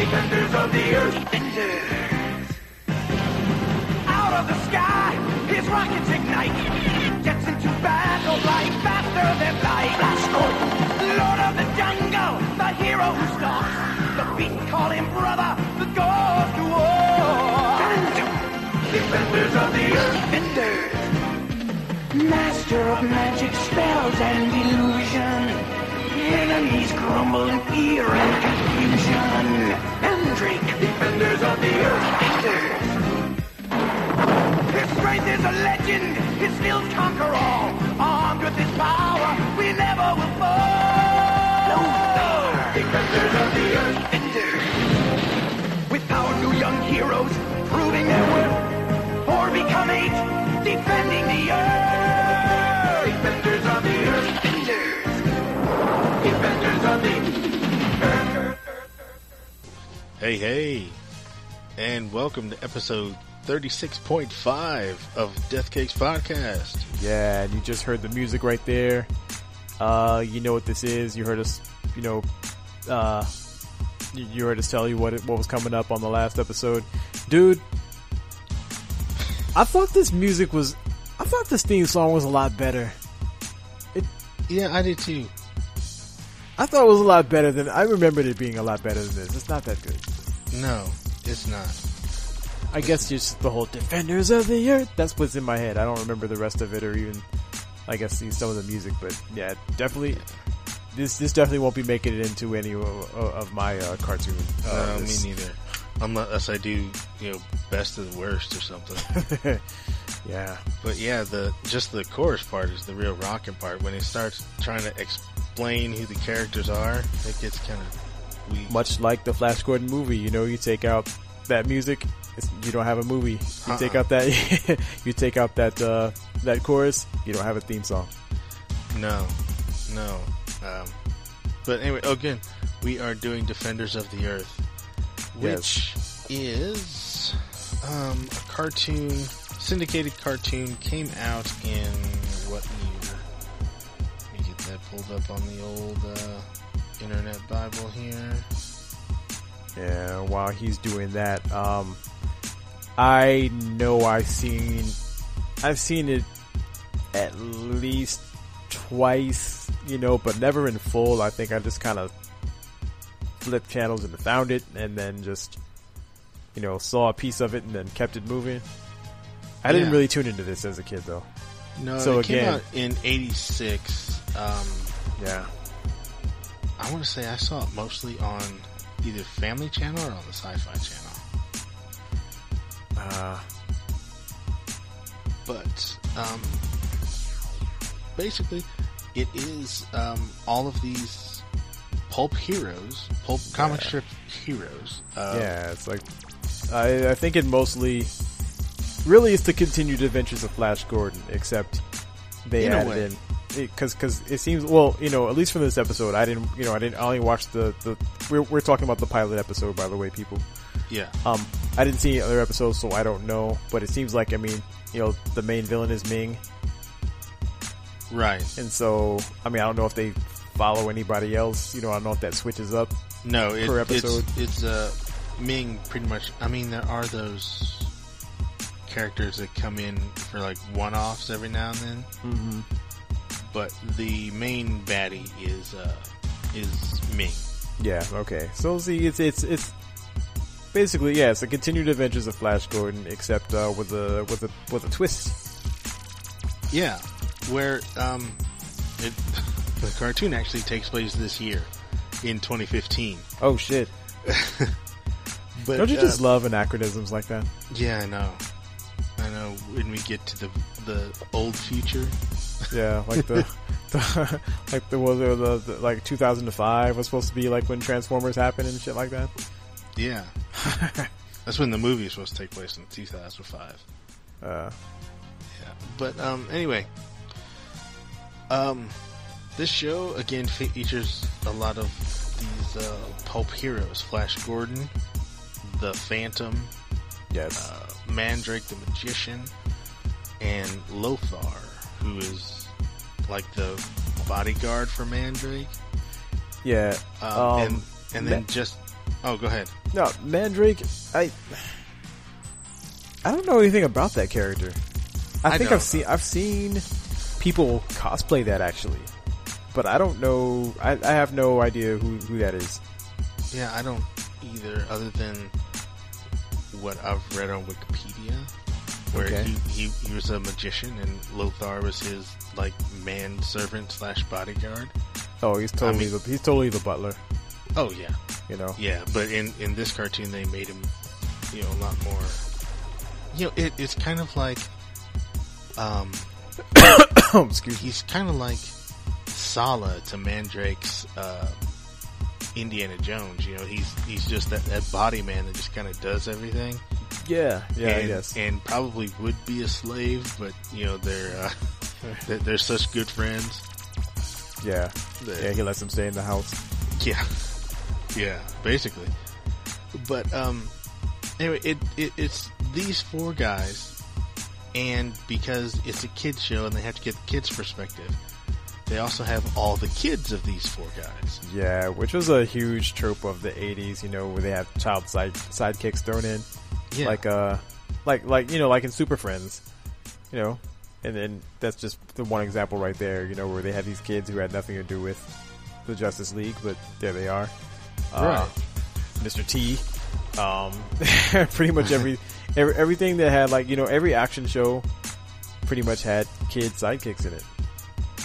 Defenders of the Earth. Defenders. Out of the sky, his rockets ignite. Gets into battle like faster than light. Gordon, Lord of the Jungle, the hero who stalks. The beasts call him brother, the goes to war. Defenders of the Earth. Defenders. Master of magic spells and illusion. Enemies crumble in fear and confusion. Mandrake, defenders of the earth. His strength is a legend. His skills conquer all. Armed with his power, we never will fall. Lothar, defenders of the earth. Defenders. With our new young heroes proving their worth, or become eight, defending the earth. Defenders of the earth. Defenders. Defenders of the. Hey, hey, and welcome to episode 36.5 of Death Cakes Podcast. Yeah, and you just heard the music right there. Uh, you know what this is. You heard us, you know, uh, you you heard us tell you what it, what was coming up on the last episode, dude. I thought this music was, I thought this theme song was a lot better. It, yeah, I did too. I thought it was a lot better than I remembered it being a lot better than this. It's not that good. No, it's not. I guess just the whole "Defenders of the Earth." That's what's in my head. I don't remember the rest of it, or even, I guess, see some of the music. But yeah, definitely, this this definitely won't be making it into any of, my uh, cartoon. Uh, no, this- me neither. Unless I do, you know, best of the worst or something. yeah, but yeah, the just the chorus part is the real rocking part. When he starts trying to explain who the characters are, it gets kind of. Much like the Flash Gordon movie. You know, you take out that music, it's, you don't have a movie. You take Uh-uh. out that, you take out that uh, that chorus, you don't have a theme song. No, no. Um, but anyway, again, we are doing Defenders of the Earth, which is um, a cartoon, syndicated cartoon, came out in what year? Let me get that pulled up on the old uh, Internet Bible here. Yeah, while he's doing that, um, I know I've seen, I've seen it at least twice, you know, but never in full. I think I just kind of flipped channels and found it, and then just, you know, saw a piece of it and then kept it moving. I didn't really tune into this as a kid, though. No, So it came out in '86. Um, Yeah, I want to say I saw it mostly on either Family Channel or on the Sci-Fi Channel. uh, but um, basically, it is um, all of these pulp heroes, pulp comic Yeah. strip heroes. Uh, yeah, it's like I, I think it mostly really is the continued adventures of Flash Gordon, except they In added in because because it seems well, you know, at least from this episode, I didn't, you know, I didn't I only watched the the we're we're talking about the pilot episode by the way, people. yeah, Um, I didn't see any other episodes, so I don't know, but it seems like I mean, you know, the main villain is Ming, right. and so I mean, I don't know if they follow anybody else, you know, I don't know if that switches up. No, it, per episode. it's it's uh, Ming pretty much. I mean, there are those characters that come in for like one-offs every now and then, Mm-hmm. But the main baddie is uh, is Ming. Yeah, okay. So see, it's it's it's basically yeah, it's the continued adventures of Flash Gordon, except uh, with a with a with a twist. Yeah, where um, it, the cartoon actually takes place this year in 2015. Oh shit! But Don't you uh, just love anachronisms like that? Yeah, I know. Know. When we get to the the old future, Yeah, like the, the like the was it the, the like 2005 was supposed to be like when Transformers happened and shit like that. yeah, that's when the movie is supposed to take place in 2005. Uh, Yeah, but um, anyway, um, this show again features a lot of these uh, pulp heroes: Flash Gordon, the Phantom, yes. uh, Mandrake the Magician, and Lothar, who is like the bodyguard for Mandrake. yeah. Um, Um, and and then Ma- just Oh, go ahead. No, Mandrake. I I don't know anything about that character. I, I think. I've seen I've seen people cosplay that actually, but I don't know. I, I have no idea who who that is. Yeah, I don't either, other than what I've read on Wikipedia, where Okay. he, he, he was a magician and Lothar was his like man servant slash bodyguard. Oh, he's totally mean- the he's totally the butler. Oh yeah, You know. yeah. But in in this cartoon, they made him, you know, a lot more. You know, it, it's kind of like, um, Excuse me. he's kind of like Sallah to Mandrake's uh, Indiana Jones. You know, he's he's just that, that body man that just kind of does everything. Yeah, yeah, and, I guess. and probably would be a slave, but you know they're uh, they're, they're such good friends. yeah, that- yeah. He lets him stay in the house. Yeah, yeah, basically. But um, anyway, it, it it's these four guys, and because it's a kids show and they have to get the kids' perspective, they also have all the kids of these four guys. Yeah, which was a huge trope of the '80s. You know, where they have child side sidekicks thrown in, Yeah, like uh, like like you know, like in Super Friends, you know. And then that's just the one example right there. You know, where they had these kids who had nothing to do with the Justice League, but there they are. Uh, Mr. T. Um, pretty much every, every everything that had like you know every action show pretty much had kid sidekicks in it.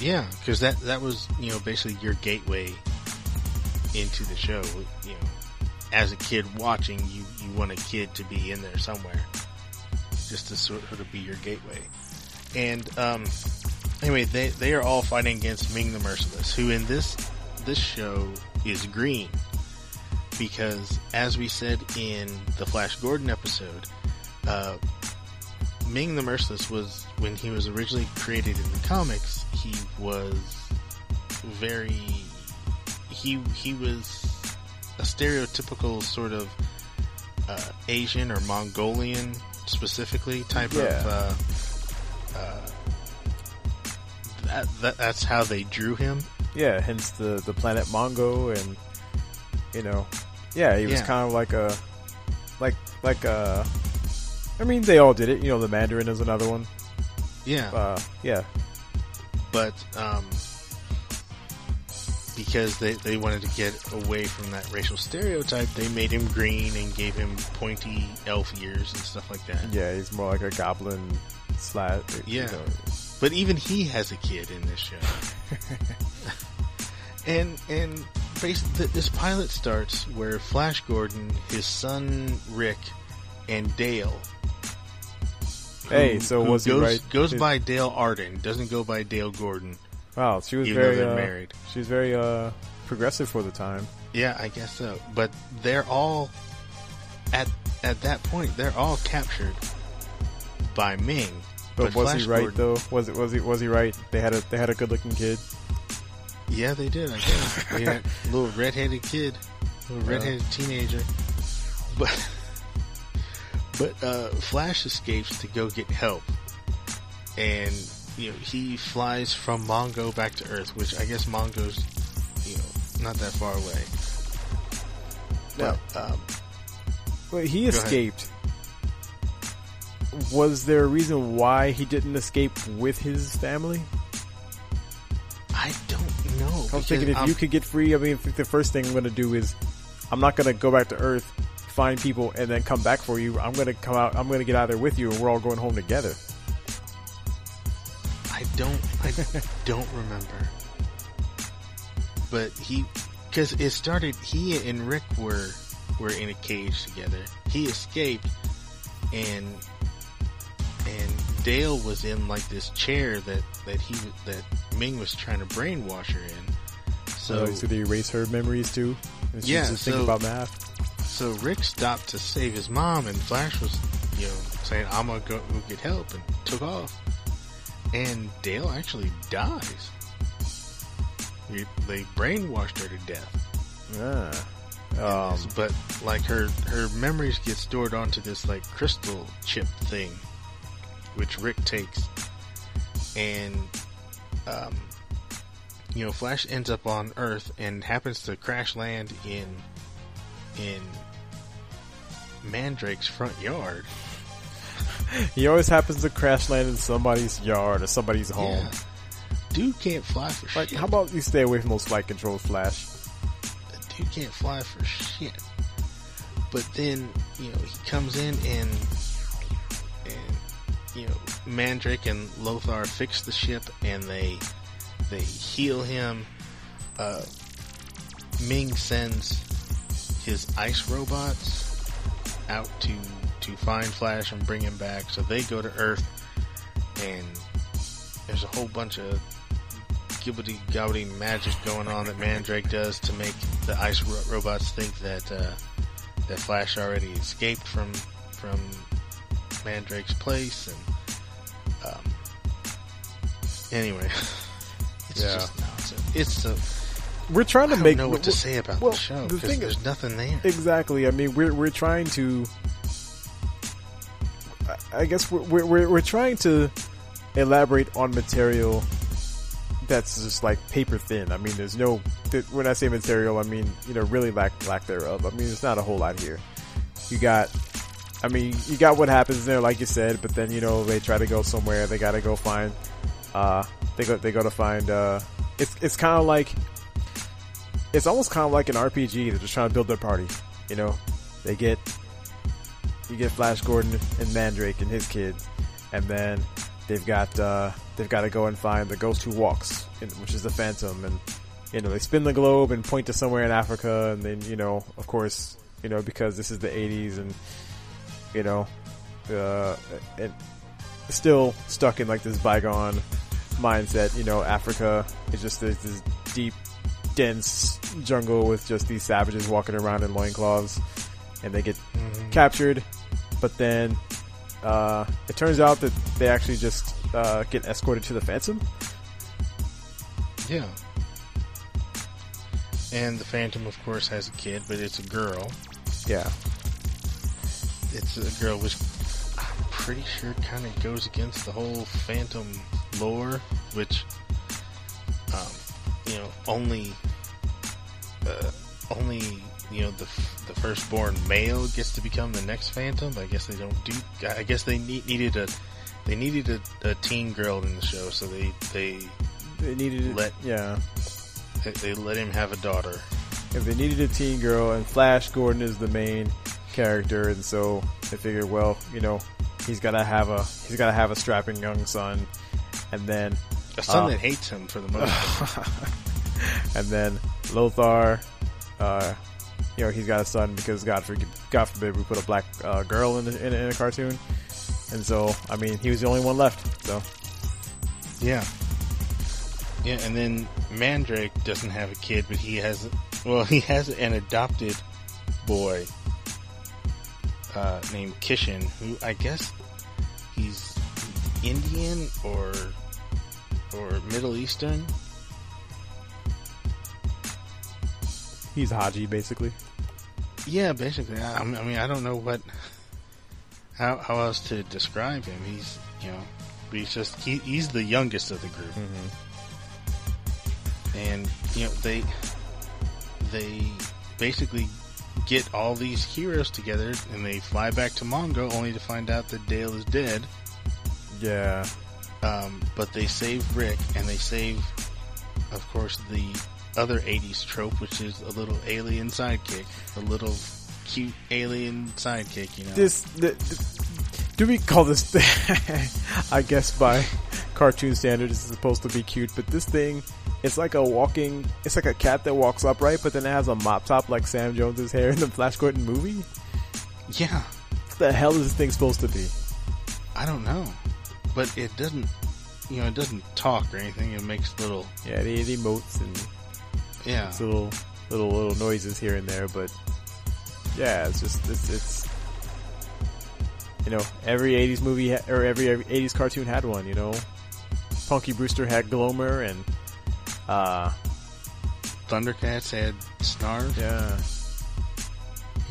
Yeah, because that that was you know basically your gateway into the show. You know, as a kid watching, you you want a kid to be in there somewhere, just to sort of be your gateway. And um, anyway, they they are all fighting against Ming the Merciless, who in this this show is green, because as we said in the Flash Gordon episode, uh, Ming the Merciless was when he was originally created in the comics, he was very he he was a stereotypical sort of uh, Asian or Mongolian specifically type Yeah. of uh, uh, that, that that's how they drew him. Yeah, hence the the planet Mongo, and you know, yeah, he was Yeah. kind of like a, like like a. I mean, they all did it. You know, the Mandarin is another one. Yeah, Uh, yeah, but um, because they, they wanted to get away from that racial stereotype, they made him green and gave him pointy elf ears and stuff like that. yeah, he's more like a goblin slash. you Yeah. know. But even he has a kid in this show. and and basically, this pilot starts where Flash Gordon, his son Rick, and Dale. Hey, so who was he goes, right? Goes Is- by Dale Arden, doesn't go by Dale Gordon. Wow, she was very uh, married. She was very uh progressive for the time. Yeah, I guess so. But they're all at at that point. They're all captured by Ming. But, was Flash he right Gordon- though? Was it was he was he right? They had a they had a good looking kid. Yeah, they did. I guess they had a little redheaded kid, little Yeah. redheaded teenager. But but uh, Flash escapes to go get help, and you know he flies from Mongo back to Earth, which I guess Mongo's you know not that far away. No. But um, Wait, he ahead. escaped. Was there a reason why he didn't escape with his family? I don't know. I was thinking if I'm- you could get free, I mean, the first thing I'm going to do is I'm not going to go back to Earth, find people, and then come back for you. I'm going to come out. I'm going to get out there with you, and we're all going home together. I don't. I don't remember. But he, because it started. He and Rick were were in a cage together. He escaped, and and Dale was in like this chair that that he that Ming was trying to brainwash her in. Oh, so, So so they erase her memories too. And she's Yeah, just thinking about math. So Rick stopped to save his mom, and Flash was you know saying I'm gonna go, get help, and took off. And Dale actually dies. He- They brainwashed her to death. Ah. Um, but like her her memories get stored onto this like crystal chip thing, which Rick takes, and um, you know Flash ends up on Earth and happens to crash land in in Mandrake's front yard. He always happens to crash land in somebody's yard or somebody's home. Yeah. Dude can't fly for Like, shit. how about you stay away from those flight controls, Flash? dude can't fly for shit. But then, you know, he comes in and and you know, Mandrake and Lothar fix the ship and they they heal him. Uh Ming sends his ice robots out to to find Flash and bring him back. So they go to Earth and there's a whole bunch of gibbity gobbity magic going on that Mandrake does to make the ice ro- robots think that uh, that Flash already escaped from from Mandrake's place, and um, anyway, it's Yeah. just nonsense. It's a We're trying to I don't make know what to say about well, the show the thing there's is- nothing there. Exactly. I mean, we're we're trying to. I- guess we're we're we're trying to elaborate on material that's just like paper thin. I mean, there's no. When I say material, I mean you know really lack lack thereof. I mean, there's not a whole lot here. You got. I mean, you got what happens there, like you said, but then you know they try to go somewhere. They got to go find. Uh, they go. They go to find. Uh, it's it's kind of like it's almost kind of like an RPG. They're just trying to build their party. You know, they get you get Flash Gordon and Mandrake and his kid, and then they've got uh, they've got to go and find the ghost who walks, which is the Phantom, and you know they spin the globe and point to somewhere in Africa, and then you know, of course, you know because this is the '80s, and you know, uh, and still stuck in like this bygone mindset. You know, Africa is just this, this deep dense jungle with just these savages walking around in loincloths and they get captured but then uh, it turns out that they actually just uh, get escorted to the phantom Yeah. And the Phantom, of course, has a kid, but it's a girl. yeah It's a girl, which I'm pretty sure kind of goes against the whole Phantom lore, which, um, you know, only, uh, only, you know, the the firstborn male gets to become the next Phantom. I guess they don't do. I guess they need, needed a, they needed a, a teen girl in the show, so they they they needed Let- yeah they, they let him have a daughter. if they needed a teen girl and flash gordon is the main character and so they figured well you know he's gotta have a he's gotta have a strapping young son and then A son Uh, that hates him for the most part. and then Lothar, uh, you know, he's got a son because God forbid, God forbid we put a black uh, girl in, in, in a cartoon, and so I mean he was the only one left. So Yeah. Yeah, and then Mandrake doesn't have a kid, but he has, well, he has an adopted boy, uh, named Kshin, who I guess he's Indian or, or Middle Eastern. he's Haji basically. Yeah, basically. I, I mean, I don't know what, how, how else to describe him. He's, you know, he's just, he, he's the youngest of the group. Mm-hmm. and you know they they basically get all these heroes together and they fly back to Mongo only to find out that Dale is dead. Yeah, Um, but they save Rick and they save, of course, the other '80s trope, which is a little alien sidekick, a little cute alien sidekick. You know, this the, the- do we call this? I guess by cartoon standards, it's supposed to be cute, but this thing. It's like a walking, it's like a cat that walks upright, but then it has a mop top like Sam Jones's hair in the Flash Gordon movie. yeah, What the hell is this thing supposed to be? I don't know, but it doesn't. You know, it doesn't talk or anything. It makes little, Yeah, it, it emotes and yeah, It's little little little noises here and there, but yeah, it's just it's it's you know every '80s movie ha- or every, every '80s cartoon had one. You know, Punky Brewster had Glomer, and uh Thundercats had Snarf. yeah,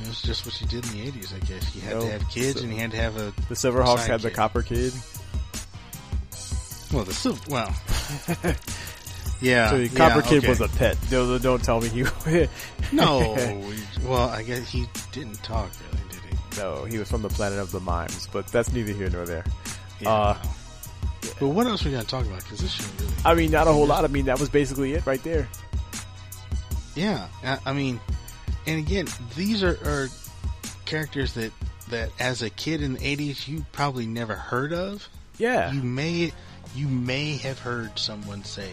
It was just what you did in the 80s, I guess. You had No, to have kids so- and you had to have a. the Silverhawks had the Copper Kidd. Well, the soup. Well, Yeah. So yeah, Copper Kidd okay. was a pet. Don't, don't tell me he. no. well, I guess he didn't talk really, did he? no, he was from the planet of the mimes, but that's neither here nor there. Yeah. Uh, but what else are we gonna talk about? Because this show really. I mean, not a whole lot. I mean, that was basically it right there. Yeah, I, I mean, and again, these are, are characters that that as a kid in the '80s you probably never heard of. Yeah. You may you may have heard someone say,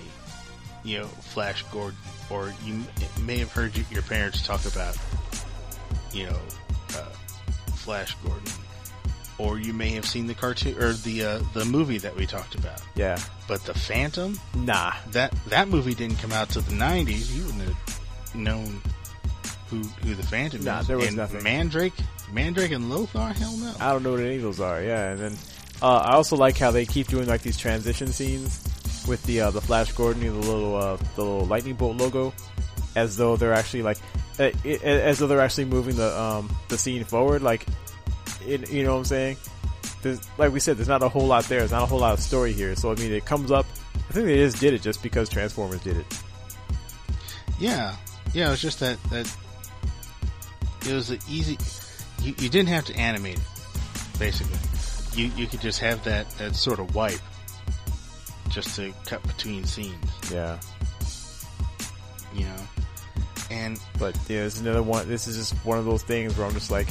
you know, Flash Gordon, or you may have heard your parents talk about, you know, uh, Flash Gordon, or you may have seen the cartoon or the uh, the movie that we talked about. yeah. But the Phantom, Nah. that that movie didn't come out till the '90s. You wouldn't have known who who the Phantom Nah, is. there was and nothing. Mandrake, Mandrake and Lothar. Hell no. I don't know what any of those are. Yeah, and then uh, I also like how they keep doing like these transition scenes with the uh, the Flash Gordon, the little uh, the little lightning bolt logo, as though they're actually like as though they're actually moving the um the scene forward. Like, you know what I'm saying? There's, like we said, there's not a whole lot there. There's not a whole lot of story here. So I mean, it comes up. I think they just did it just because Transformers did it. Yeah, yeah. It was just that that it was an easy. You, you didn't have to animate it. Basically, you you could just have that that sort of wipe, just to cut between scenes. Yeah. You know, and But yeah, this is another one. This is just one of those things where I'm just like,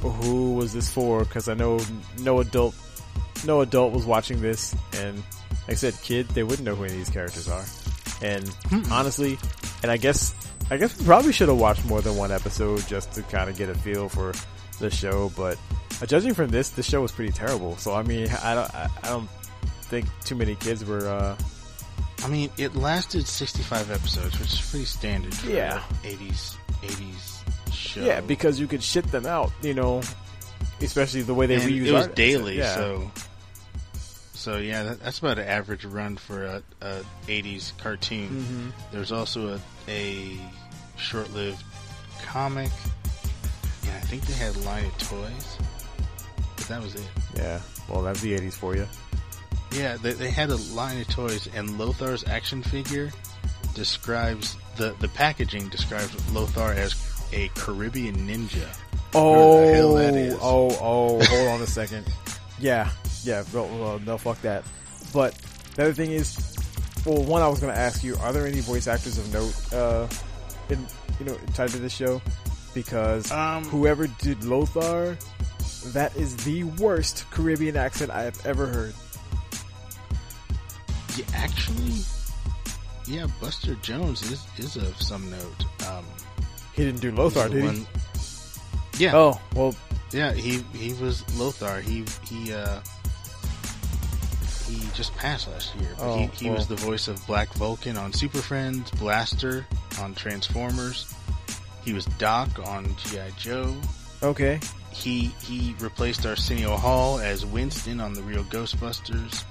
who was this for? Because I know no adult, no adult was watching this, and like I said, kid, they wouldn't know who any of these characters are. And honestly, and I guess, I guess we probably should have watched more than one episode just to kind of get a feel for the show. But judging from this, the show was pretty terrible. So I mean, I don't, I, I don't think too many kids were. uh I mean, it lasted 65 episodes, which is pretty standard for Yeah. a 80s 80s show. Yeah, because you could shit them out, you know, especially the way they and reuse it was daily, Yeah. so so yeah, that, that's about an average run for a, a 80s cartoon. Mhm. There's also a, a short-lived comic, I think they had a line of toys, that was it. Yeah, well, that's the '80s for you. Yeah, they, they had a line of toys, and Lothar's action figure describes the the packaging describes Lothar as a Caribbean ninja. Oh, the hell that is. oh, oh! Hold on a second. Yeah, yeah. No, no, no, fuck that. But the other thing is, well, one I was going to ask you: Are there any voice actors of note uh, in you know tied to this show? Because Um, whoever did Lothar, that is the worst Caribbean accent I have ever heard. Yeah, actually, yeah, Buster Jones is is of some note. Um, He didn't do Lothar, did he? Yeah, Oh, well, yeah, he he was Lothar. He he uh he just passed last year, but Oh, he, he was the voice of Black Vulcan on Super Friends, Blaster on Transformers. He was Doc on GI Joe. okay. He he replaced Arsenio Hall as Winston on the Real Ghostbusters.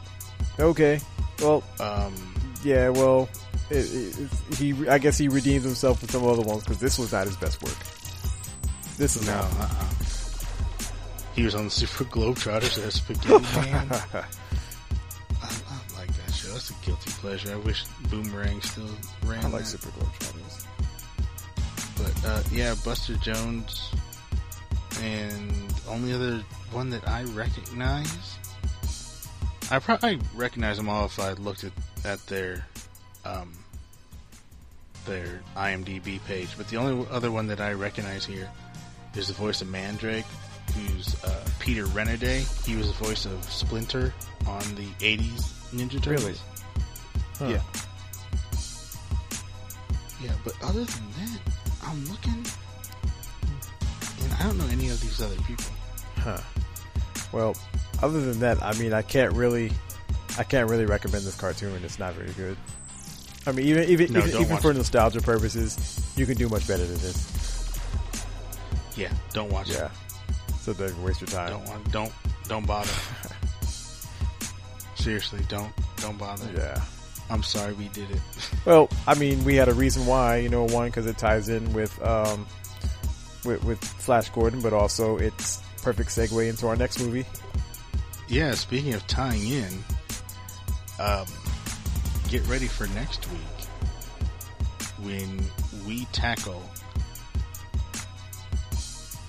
Okay. Well, Um, yeah, well, it, it, he, I guess he redeemed himself with some other ones because this was not his best work. This is no, not. uh-uh. he was on the Super Globetrotters as Spaghetti Man. I, I like that show. That's a guilty pleasure. I wish Boomerang still ran. I like that. Super Globetrotters. But uh, yeah, Buster Jones, and only other one that I recognize. I probably recognize them all if I looked at at their um, their IMDb page. But the only other one that I recognize here is the voice of Mandrake, who's uh, Peter Renaday. He was the voice of Splinter on the '80s Ninja Turtles. Really? Huh. Yeah. Yeah, but other than that, I'm looking, I don't know any of these other people. Huh. Well, other than that, I mean, I can't really, I can't really recommend this cartoon. It's not very good. I mean, even even No, even, don't even watch for it. nostalgia purposes, you can do much better than this. Yeah, don't watch Yeah. it. Yeah, so don't waste your time. Don't want, don't don't bother. Seriously, don't don't bother. Yeah. I'm sorry we did it. Well, I mean, we had a reason why. You know, one because it ties in with um, with, with Flash Gordon, but also it's perfect segue into our next movie. yeah, speaking of tying in, um, get ready for next week when we tackle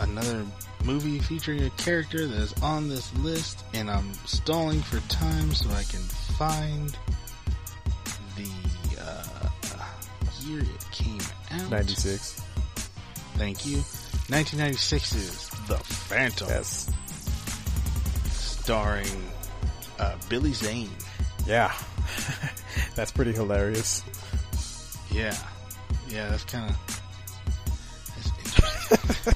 another movie featuring a character that is on this list, and I'm stalling for time so I can find the uh, year it came out. 96. Thank you. 1996 is The Phantom, Yes. starring uh, Billy Zane. Yeah. That's pretty hilarious. Yeah, yeah, that's kind of that's interesting.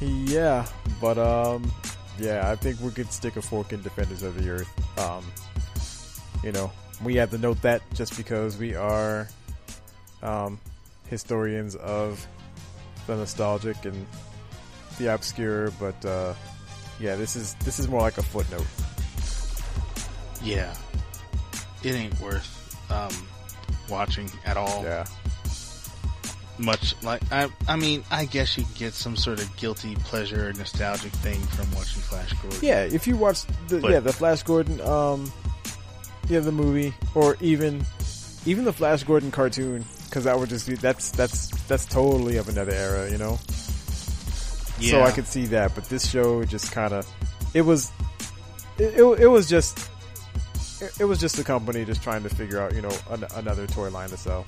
Yeah, but um, yeah, I think we could stick a fork in Defenders of the Earth. Um, you know, we had to note that just because we are um, historians of the nostalgic and the obscure, but uh, yeah, this is this is more like a footnote. yeah, it ain't worth um, watching at all. Yeah, Much like I, I mean, I guess you get some sort of guilty pleasure nostalgic thing from watching Flash Gordon. yeah. If you watch the But- yeah the Flash Gordon um, yeah the movie or even even the Flash Gordon cartoon because that would just be that's that's that's totally of another era, you know. Yeah. So I could see that, but this show just kind of it was it, it, it was just it, it was just the company just trying to figure out you know an, another toy line to sell.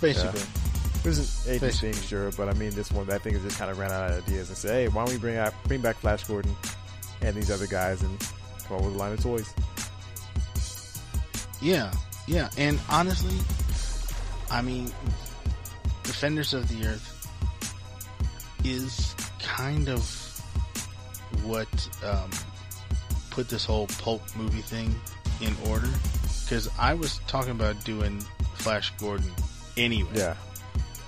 basically. It was an age thing, sure, but I mean this one I think it just kind of ran out of ideas and said, hey, why don't we bring out bring back Flash Gordon and these other guys and come up with a line of toys. Yeah, yeah, and honestly, I mean, Defenders of the Earth is kind of what um, put this whole pulp movie thing in order. Because I was talking about doing Flash Gordon anyway Yeah,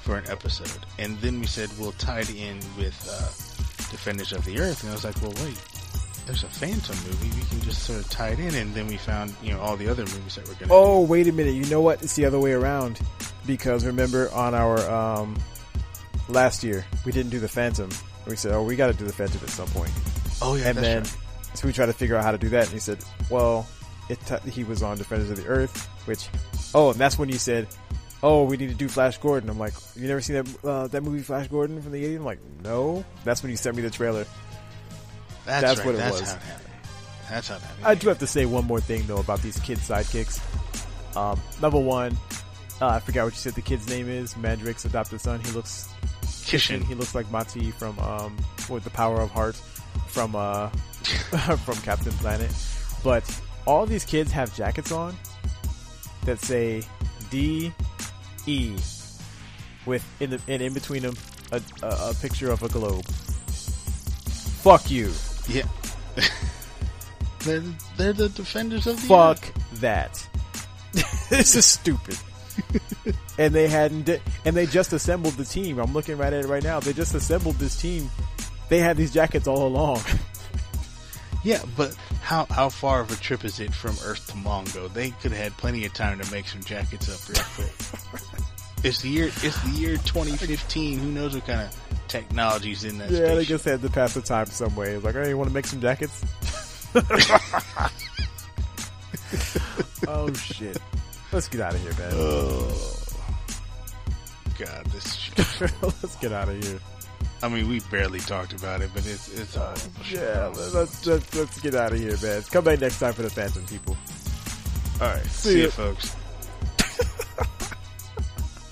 for an episode, and then we said we'll tie it in with uh, Defenders of the Earth, and I was like, well, wait. There's a Phantom movie. We can just sort of tie it in, and then we found, you know, all the other movies that we're gonna. Oh, wait a minute. You know what? It's the other way around. Because remember on our um, last year, we didn't do the Phantom. We said, oh, we got to do the Phantom at some point. Oh yeah, and then, right. so we tried to figure out how to do that. And he said, well, it t- he was on Defenders of the Earth, which, oh, and that's when you said, oh, we need to do Flash Gordon. I'm like, you never seen that uh, that movie Flash Gordon from the 80s? I'm like, no. That's when you sent me the trailer. That's, that's right. what it that's was. How it happened. That's how it happened. I do have to say one more thing though about these kid sidekicks. Um, number one, uh, I forgot what you said the kid's name is. Mandrake's adopted son. He looks Kshin. He looks like Ma-Ti from um, with the Power of Heart from uh, from Captain Planet. But all these kids have jackets on that say D E with in the and in between them a, a, a picture of a globe. Fuck you. Yeah. they're they're the defenders of the Fuck Earth. that. this is stupid. and they hadn't, and they just assembled the team. I'm looking right at it right now. They just assembled this team. They had these jackets all along. Yeah, but how how far of a trip is it from Earth to Mongo? They could have had plenty of time to make some jackets up real quick. it's the year it's the year 2015. Who knows what kind of technology's in that? yeah, they just had to pass the time some way. It's like, hey, you want to make some jackets? oh shit! Let's get out of here, man. Oh God, this. Let's get out of here. I mean, we barely talked about it, but it's it's all. Yeah, let's let's, let's get out of here, man. Come back next time for the Phantom people. All right. See See, you, folks.